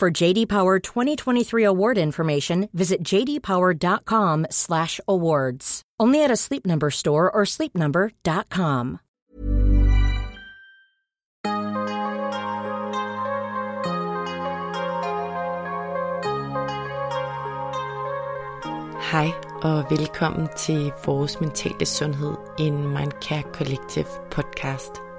For JD Power 2023 award information, visit jdpower.com/awards. Only at a Sleep Number store or sleepnumber.com. Hej og velkommen til Vores Mentale Sundhed, en Mindcare Collective podcast.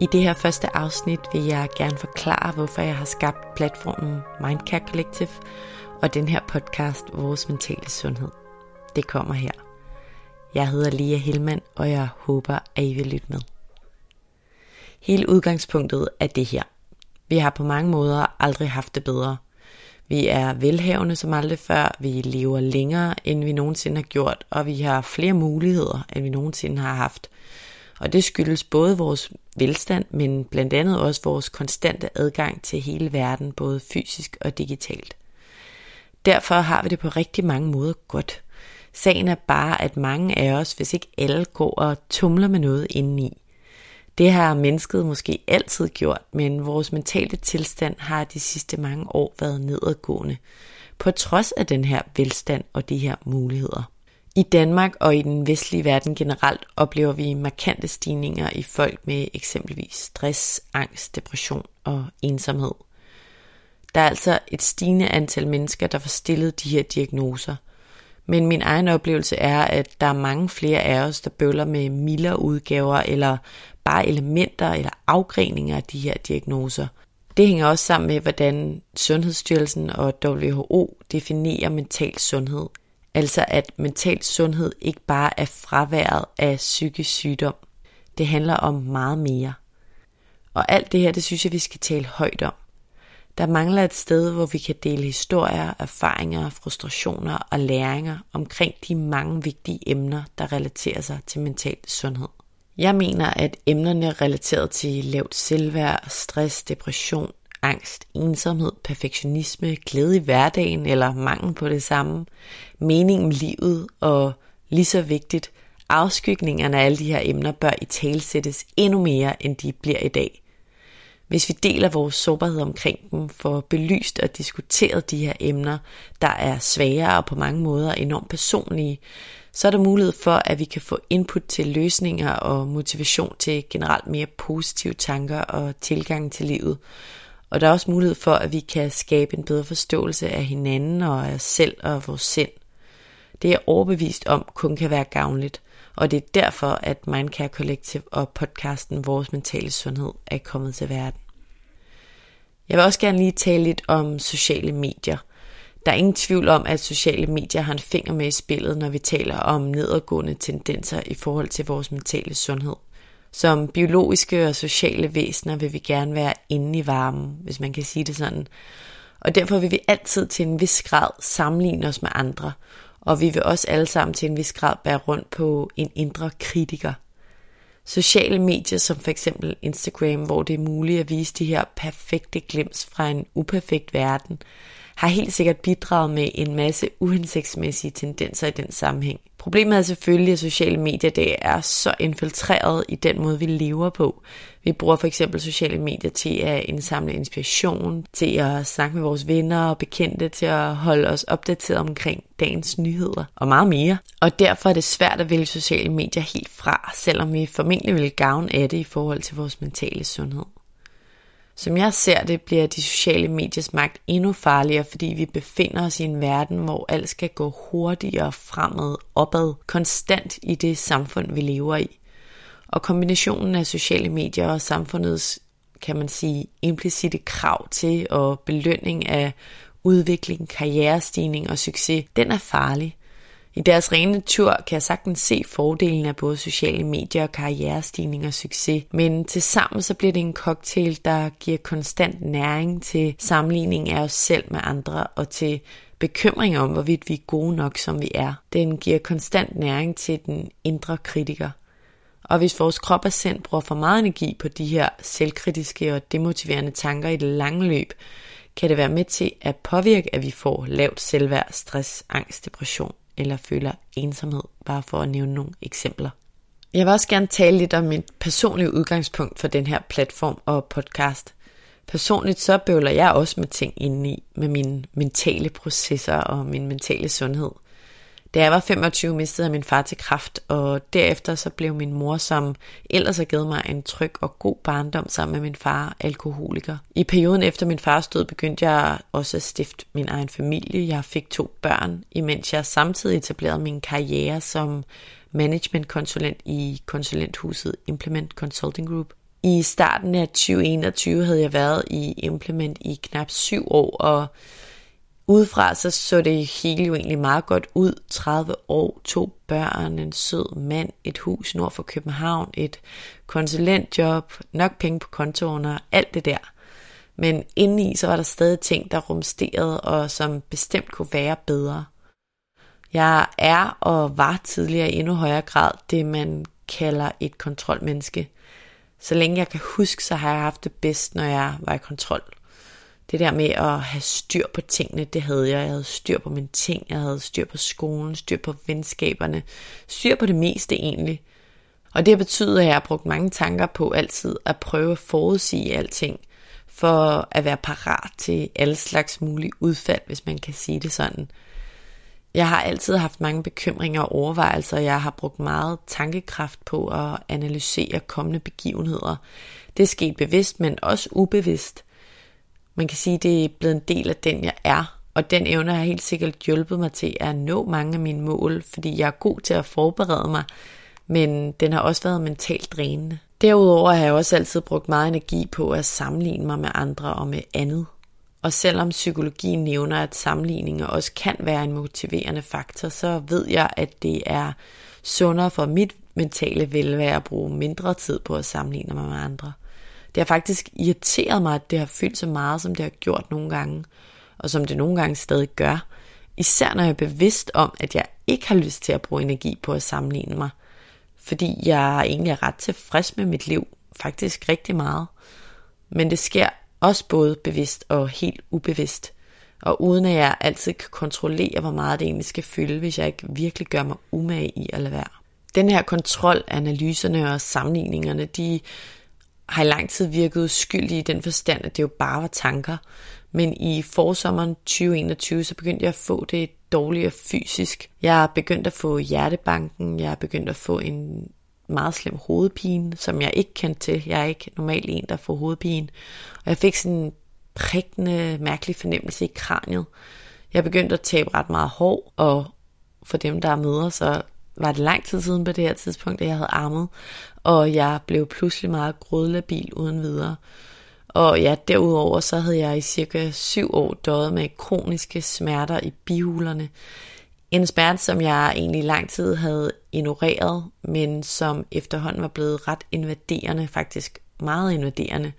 I det her første afsnit vil jeg gerne forklare, hvorfor jeg har skabt platformen Mindcare Collective og den her podcast Vores Mentale Sundhed. Det kommer her. Jeg hedder Lia Hillmann, og jeg håber, at I vil lytte med. Hele udgangspunktet er det her. Vi har på mange måder aldrig haft det bedre – vi er velhavende som aldrig før, vi lever længere, end vi nogensinde har gjort, og vi har flere muligheder, end vi nogensinde har haft. Og det skyldes både vores velstand, men blandt andet også vores konstante adgang til hele verden, både fysisk og digitalt. Derfor har vi det på rigtig mange måder godt. Sagen er bare, at mange af os, hvis ikke alle, går og tumler med noget indeni. Det har mennesket måske altid gjort, men vores mentale tilstand har de sidste mange år været nedadgående, på trods af den her velstand og de her muligheder. I Danmark og i den vestlige verden generelt oplever vi markante stigninger i folk med eksempelvis stress, angst, depression og ensomhed. Der er altså et stigende antal mennesker, der får stillet de her diagnoser. Men min egen oplevelse er, at der er mange flere af os, der bøvler med mildere udgaver eller bare elementer eller afgreninger af de her diagnoser. Det hænger også sammen med, hvordan Sundhedsstyrelsen og WHO definerer mental sundhed. Altså at mental sundhed ikke bare er fraværet af psykisk sygdom. Det handler om meget mere. Og alt det her, det synes jeg, vi skal tale højt om. Der mangler et sted, hvor vi kan dele historier, erfaringer, frustrationer og læringer omkring de mange vigtige emner, der relaterer sig til mental sundhed. Jeg mener, at emnerne relateret til lavt selvværd, stress, depression, angst, ensomhed, perfektionisme, glæde i hverdagen eller mangel på det samme, mening med livet og lige så vigtigt, afskygningerne af alle de her emner bør i talsættes endnu mere, end de bliver i dag. Hvis vi deler vores sårbarhed omkring dem, får belyst og diskuteret de her emner, der er svære og på mange måder enormt personlige, så er der mulighed for, at vi kan få input til løsninger og motivation til generelt mere positive tanker og tilgang til livet. Og der er også mulighed for, at vi kan skabe en bedre forståelse af hinanden og af os selv og vores sind. Det er jeg overbevist om kun kan være gavnligt, og det er derfor, at Mindcare Collective og podcasten Vores Mentale Sundhed er kommet til verden. Jeg vil også gerne lige tale lidt om sociale medier – der er ingen tvivl om, at sociale medier har en finger med i spillet, når vi taler om nedadgående tendenser i forhold til vores mentale sundhed. Som biologiske og sociale væsener vil vi gerne være inde i varmen, hvis man kan sige det sådan. Og derfor vil vi altid til en vis grad sammenligne os med andre, og vi vil også alle sammen til en vis grad bære rundt på en indre kritiker. Sociale medier som for eksempel Instagram, hvor det er muligt at vise de her perfekte glimt fra en uperfekt verden, har helt sikkert bidraget med en masse uhensigtsmæssige tendenser i den sammenhæng. Problemet er selvfølgelig, at sociale medier det er så infiltreret i den måde, vi lever på. Vi bruger for eksempel sociale medier til at indsamle inspiration, til at snakke med vores venner og bekendte, til at holde os opdateret omkring dagens nyheder og meget mere. Og derfor er det svært at vælge sociale medier helt fra, selvom vi formentlig vil gavne af det i forhold til vores mentale sundhed. Som jeg ser det, bliver de sociale mediers magt endnu farligere, fordi vi befinder os i en verden, hvor alt skal gå hurtigere fremad, opad, konstant i det samfund, vi lever i. Og kombinationen af sociale medier og samfundets, kan man sige, implicite krav til og belønning af udvikling, karrierestigning og succes, den er farlig. I deres rene tur kan jeg sagtens se fordelen af både sociale medier og karrierestigning og succes, men til sammen så bliver det en cocktail, der giver konstant næring til sammenligning af os selv med andre og til bekymring om, hvorvidt vi er gode nok, som vi er. Den giver konstant næring til den indre kritiker. Og hvis vores krop og sind bruger for meget energi på de her selvkritiske og demotiverende tanker i det lange løb, kan det være med til at påvirke, at vi får lavt selvværd, stress, angst, depression eller føler ensomhed, bare for at nævne nogle eksempler. Jeg vil også gerne tale lidt om mit personlige udgangspunkt for den her platform og podcast. Personligt så bøvler jeg også med ting indeni, med mine mentale processer og min mentale sundhed – da jeg var 25, mistede jeg min far til kraft, og derefter så blev min mor, som ellers har givet mig en tryg og god barndom sammen med min far, alkoholiker. I perioden efter min fars død begyndte jeg også at stifte min egen familie. Jeg fik to børn, imens jeg samtidig etablerede min karriere som managementkonsulent i konsulenthuset Implement Consulting Group. I starten af 2021 havde jeg været i Implement i knap syv år, og Udefra så så det hele jo egentlig meget godt ud. 30 år, to børn, en sød mand, et hus nord for København, et konsulentjob, nok penge på kontoen og alt det der. Men indeni så var der stadig ting, der rumsterede og som bestemt kunne være bedre. Jeg er og var tidligere i endnu højere grad det, man kalder et kontrolmenneske. Så længe jeg kan huske, så har jeg haft det bedst, når jeg var i kontrol. Det der med at have styr på tingene, det havde jeg. Jeg havde styr på mine ting, jeg havde styr på skolen, styr på venskaberne, styr på det meste egentlig. Og det har betydet, at jeg har brugt mange tanker på altid at prøve at forudsige alting, for at være parat til alle slags mulige udfald, hvis man kan sige det sådan. Jeg har altid haft mange bekymringer og overvejelser, og jeg har brugt meget tankekraft på at analysere kommende begivenheder. Det er sket bevidst, men også ubevidst. Man kan sige, at det er blevet en del af den, jeg er. Og den evne har helt sikkert hjulpet mig til at nå mange af mine mål, fordi jeg er god til at forberede mig, men den har også været mentalt drænende. Derudover har jeg også altid brugt meget energi på at sammenligne mig med andre og med andet. Og selvom psykologien nævner, at sammenligninger også kan være en motiverende faktor, så ved jeg, at det er sundere for mit mentale velvære at bruge mindre tid på at sammenligne mig med andre. Det har faktisk irriteret mig, at det har fyldt så meget, som det har gjort nogle gange, og som det nogle gange stadig gør. Især når jeg er bevidst om, at jeg ikke har lyst til at bruge energi på at sammenligne mig, fordi jeg egentlig er ret tilfreds med mit liv, faktisk rigtig meget. Men det sker også både bevidst og helt ubevidst, og uden at jeg altid kan kontrollere, hvor meget det egentlig skal fylde, hvis jeg ikke virkelig gør mig umage i at lade være. Den her kontrol, analyserne og sammenligningerne, de har i lang tid virket uskyldig i den forstand, at det jo bare var tanker. Men i forsommeren 2021, så begyndte jeg at få det dårligere fysisk. Jeg er begyndt at få hjertebanken, jeg er begyndt at få en meget slem hovedpine, som jeg ikke kendte til. Jeg er ikke normalt en, der får hovedpine. Og jeg fik sådan en prikkende, mærkelig fornemmelse i kraniet. Jeg begyndte at tabe ret meget hår, og for dem, der er møder, så var det lang tid siden på det her tidspunkt, at jeg havde armet, og jeg blev pludselig meget grødlabil uden videre. Og ja, derudover så havde jeg i cirka syv år døjet med kroniske smerter i bihulerne. En smerte, som jeg egentlig lang tid havde ignoreret, men som efterhånden var blevet ret invaderende, faktisk meget invaderende.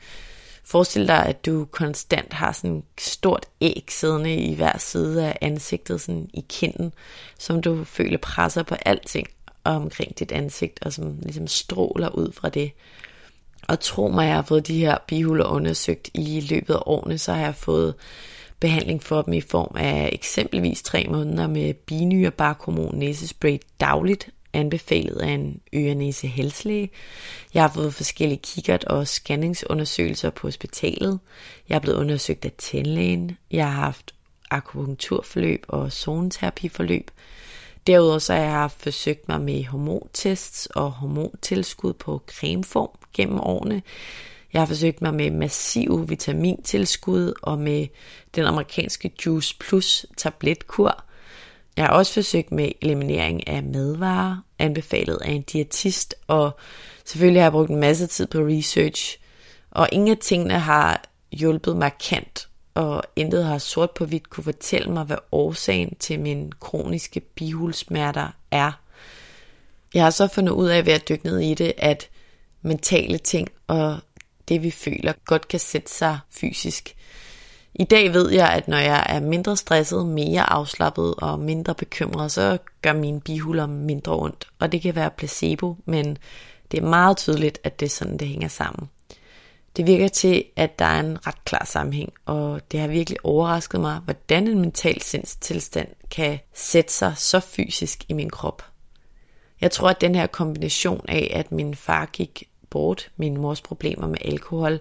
Forestil dig, at du konstant har sådan et stort æg siddende i hver side af ansigtet, sådan i kinden, som du føler presser på alting omkring dit ansigt, og som ligesom stråler ud fra det. Og tro mig, jeg har fået de her bihuler undersøgt i løbet af årene, så har jeg fået behandling for dem i form af eksempelvis tre måneder med binyrebarkhormon næsespray dagligt, anbefalet af en ørenæse halslæge. Jeg har fået forskellige kikkert og scanningsundersøgelser på hospitalet. Jeg er blevet undersøgt af tandlægen. Jeg har haft akupunkturforløb og zoneterapiforløb. Derudover så har jeg forsøgt mig med hormontests og hormontilskud på cremeform gennem årene. Jeg har forsøgt mig med massiv vitamintilskud og med den amerikanske Juice Plus tabletkur. Jeg har også forsøgt med eliminering af madvarer, anbefalet af en diætist, og selvfølgelig har jeg brugt en masse tid på research, og ingen af tingene har hjulpet markant og intet har sort på hvidt kunne fortælle mig, hvad årsagen til min kroniske bihulsmerter er. Jeg har så fundet ud af ved at dykke ned i det, at mentale ting og det vi føler godt kan sætte sig fysisk. I dag ved jeg, at når jeg er mindre stresset, mere afslappet og mindre bekymret, så gør mine bihuler mindre ondt. Og det kan være placebo, men det er meget tydeligt, at det er sådan, det hænger sammen. Det virker til, at der er en ret klar sammenhæng, og det har virkelig overrasket mig, hvordan en mental sindstilstand kan sætte sig så fysisk i min krop. Jeg tror, at den her kombination af, at min far gik bort, min mors problemer med alkohol,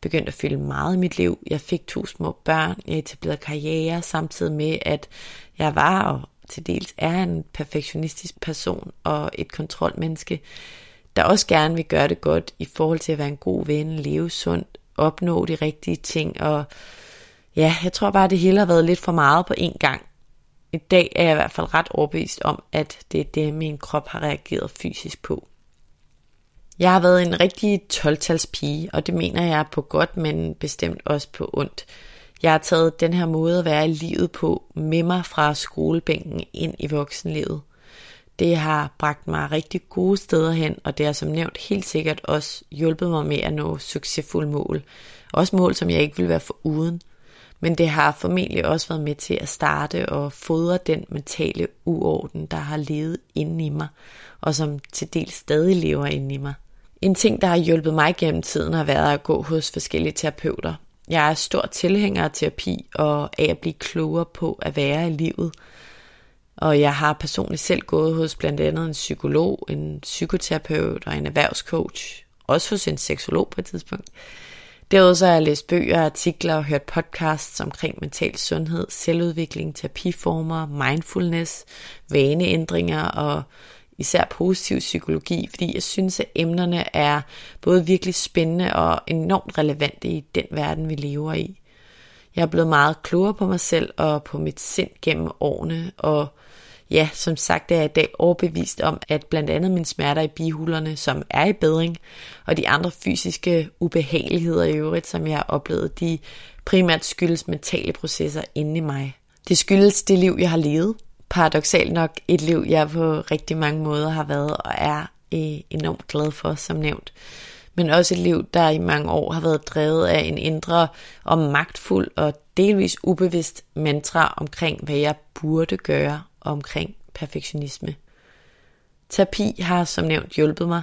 begyndte at fylde meget i mit liv. Jeg fik to små børn, jeg etablerede karriere, samtidig med, at jeg var og til dels er en perfektionistisk person og et kontrolmenneske, der også gerne vil gøre det godt i forhold til at være en god ven, leve sundt, opnå de rigtige ting, og ja, jeg tror bare, at det hele har været lidt for meget på én gang. I dag er jeg i hvert fald ret overbevist om, at det er det, min krop har reageret fysisk på. Jeg har været en rigtig 12 pige, og det mener jeg på godt, men bestemt også på ondt. Jeg har taget den her måde at være i livet på med mig fra skolebænken ind i voksenlivet. Det har bragt mig rigtig gode steder hen, og det har som nævnt helt sikkert også hjulpet mig med at nå succesfulde mål. Også mål, som jeg ikke ville være for uden. Men det har formentlig også været med til at starte og fodre den mentale uorden, der har levet inde i mig, og som til del stadig lever inde i mig. En ting, der har hjulpet mig gennem tiden, har været at gå hos forskellige terapeuter. Jeg er stor tilhænger af terapi og af at blive klogere på at være i livet. Og jeg har personligt selv gået hos blandt andet en psykolog, en psykoterapeut og en erhvervscoach. Også hos en seksolog på et tidspunkt. Derudover har jeg læst bøger, artikler og hørt podcasts omkring mental sundhed, selvudvikling, terapiformer, mindfulness, vaneændringer og især positiv psykologi, fordi jeg synes, at emnerne er både virkelig spændende og enormt relevante i den verden, vi lever i. Jeg er blevet meget klogere på mig selv og på mit sind gennem årene, og ja, som sagt er jeg i dag overbevist om, at blandt andet mine smerter i bihulerne, som er i bedring, og de andre fysiske ubehageligheder i øvrigt, som jeg har oplevet, de primært skyldes mentale processer inde i mig. Det skyldes det liv, jeg har levet, paradoxalt nok et liv, jeg på rigtig mange måder har været og er eh, enormt glad for, som nævnt. Men også et liv, der i mange år har været drevet af en indre og magtfuld og delvis ubevidst mantra omkring, hvad jeg burde gøre omkring perfektionisme. Terapi har som nævnt hjulpet mig.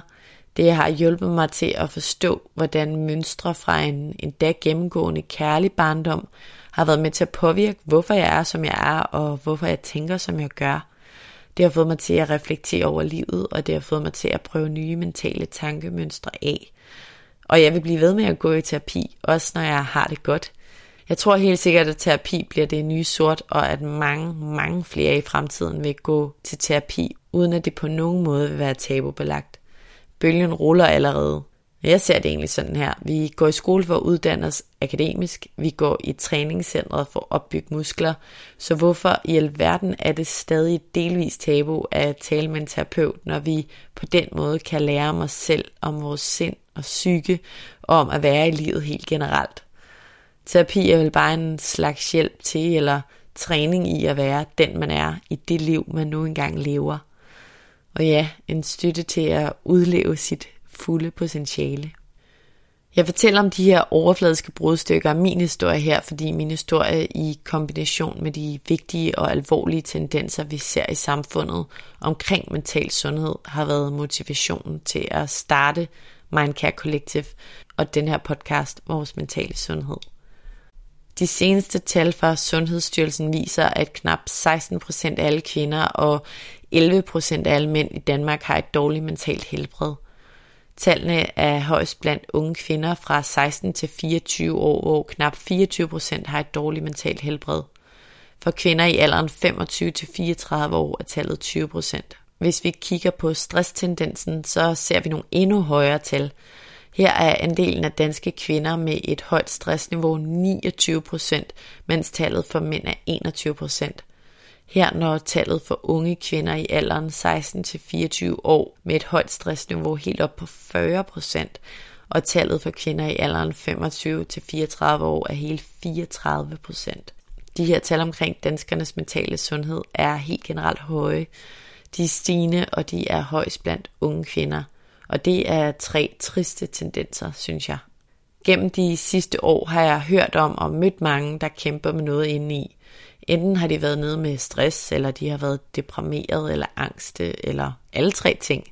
Det har hjulpet mig til at forstå, hvordan mønstre fra en endda gennemgående kærlig barndom har været med til at påvirke, hvorfor jeg er, som jeg er, og hvorfor jeg tænker, som jeg gør. Det har fået mig til at reflektere over livet, og det har fået mig til at prøve nye mentale tankemønstre af. Og jeg vil blive ved med at gå i terapi, også når jeg har det godt. Jeg tror helt sikkert, at terapi bliver det nye sort, og at mange, mange flere i fremtiden vil gå til terapi, uden at det på nogen måde vil være tabubelagt. Bølgen ruller allerede. Jeg ser det egentlig sådan her. Vi går i skole for at uddanne os akademisk. Vi går i træningscentret for at opbygge muskler. Så hvorfor i alverden er det stadig delvis tabu at tale med en terapeut, når vi på den måde kan lære om os selv, om vores sind og psyke, og om at være i livet helt generelt. Terapi er vel bare en slags hjælp til, eller træning i at være den, man er i det liv, man nu engang lever. Og ja, en støtte til at udleve sit fulde potentiale. Jeg fortæller om de her overfladiske brudstykker af min historie her, fordi min historie i kombination med de vigtige og alvorlige tendenser, vi ser i samfundet omkring mental sundhed, har været motivationen til at starte Mindcare Collective og den her podcast, Vores Mentale Sundhed. De seneste tal fra Sundhedsstyrelsen viser, at knap 16% af alle kvinder og 11% af alle mænd i Danmark har et dårligt mentalt helbred – Tallene er højst blandt unge kvinder fra 16 til 24 år, hvor knap 24 procent har et dårligt mentalt helbred. For kvinder i alderen 25 til 34 år er tallet 20 procent. Hvis vi kigger på stresstendensen, så ser vi nogle endnu højere tal. Her er andelen af danske kvinder med et højt stressniveau 29 procent, mens tallet for mænd er 21 procent. Her når tallet for unge kvinder i alderen 16-24 år med et højt stressniveau helt op på 40 procent, og tallet for kvinder i alderen 25 til 34 år er hele 34 procent. De her tal omkring danskernes mentale sundhed er helt generelt høje. De er stigende, og de er højst blandt unge kvinder. Og det er tre triste tendenser, synes jeg. Gennem de sidste år har jeg hørt om og mødt mange, der kæmper med noget indeni. Enten har de været nede med stress, eller de har været deprimeret eller angste, eller alle tre ting.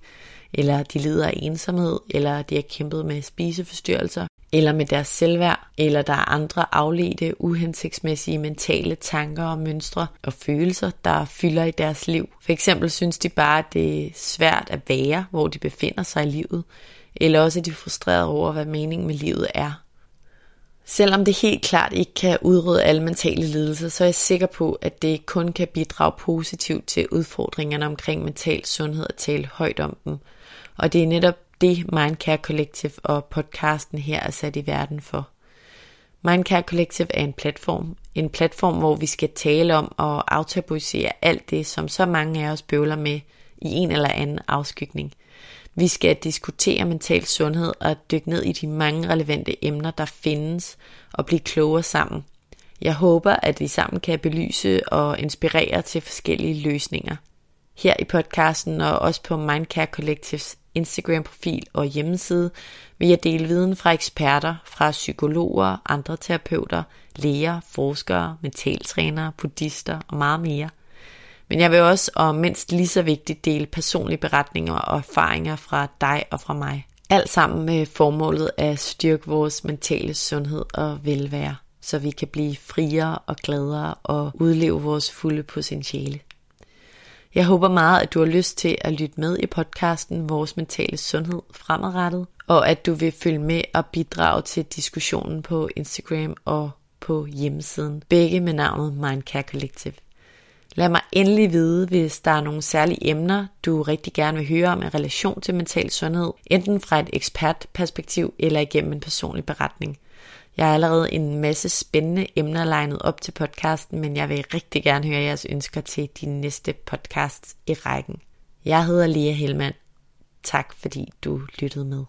Eller de lider af ensomhed, eller de har kæmpet med spiseforstyrrelser, eller med deres selvværd, eller der er andre afledte, uhensigtsmæssige mentale tanker og mønstre og følelser, der fylder i deres liv. For eksempel synes de bare, at det er svært at være, hvor de befinder sig i livet, eller også er de frustrerede over, hvad meningen med livet er. Selvom det helt klart ikke kan udrydde alle mentale lidelser, så er jeg sikker på, at det kun kan bidrage positivt til udfordringerne omkring mental sundhed at tale højt om dem. Og det er netop det Mindcare Collective og podcasten her er sat i verden for. Mindcare Collective er en platform. En platform, hvor vi skal tale om og aftabuisere alt det, som så mange af os bøvler med i en eller anden afskygning – vi skal diskutere mental sundhed og dykke ned i de mange relevante emner, der findes, og blive klogere sammen. Jeg håber, at vi sammen kan belyse og inspirere til forskellige løsninger. Her i podcasten og også på Mindcare Collectives Instagram-profil og hjemmeside vil jeg dele viden fra eksperter, fra psykologer, andre terapeuter, læger, forskere, mentaltrænere, buddhister og meget mere – men jeg vil også, og mindst lige så vigtigt, dele personlige beretninger og erfaringer fra dig og fra mig. Alt sammen med formålet at styrke vores mentale sundhed og velvære, så vi kan blive friere og gladere og udleve vores fulde potentiale. Jeg håber meget, at du har lyst til at lytte med i podcasten Vores Mentale Sundhed fremadrettet, og at du vil følge med og bidrage til diskussionen på Instagram og på hjemmesiden, begge med navnet Mindcare Collective. Lad mig endelig vide, hvis der er nogle særlige emner, du rigtig gerne vil høre om i relation til mental sundhed, enten fra et ekspertperspektiv eller igennem en personlig beretning. Jeg har allerede en masse spændende emner legnet op til podcasten, men jeg vil rigtig gerne høre jeres ønsker til de næste podcasts i rækken. Jeg hedder Lea Helmand. Tak fordi du lyttede med.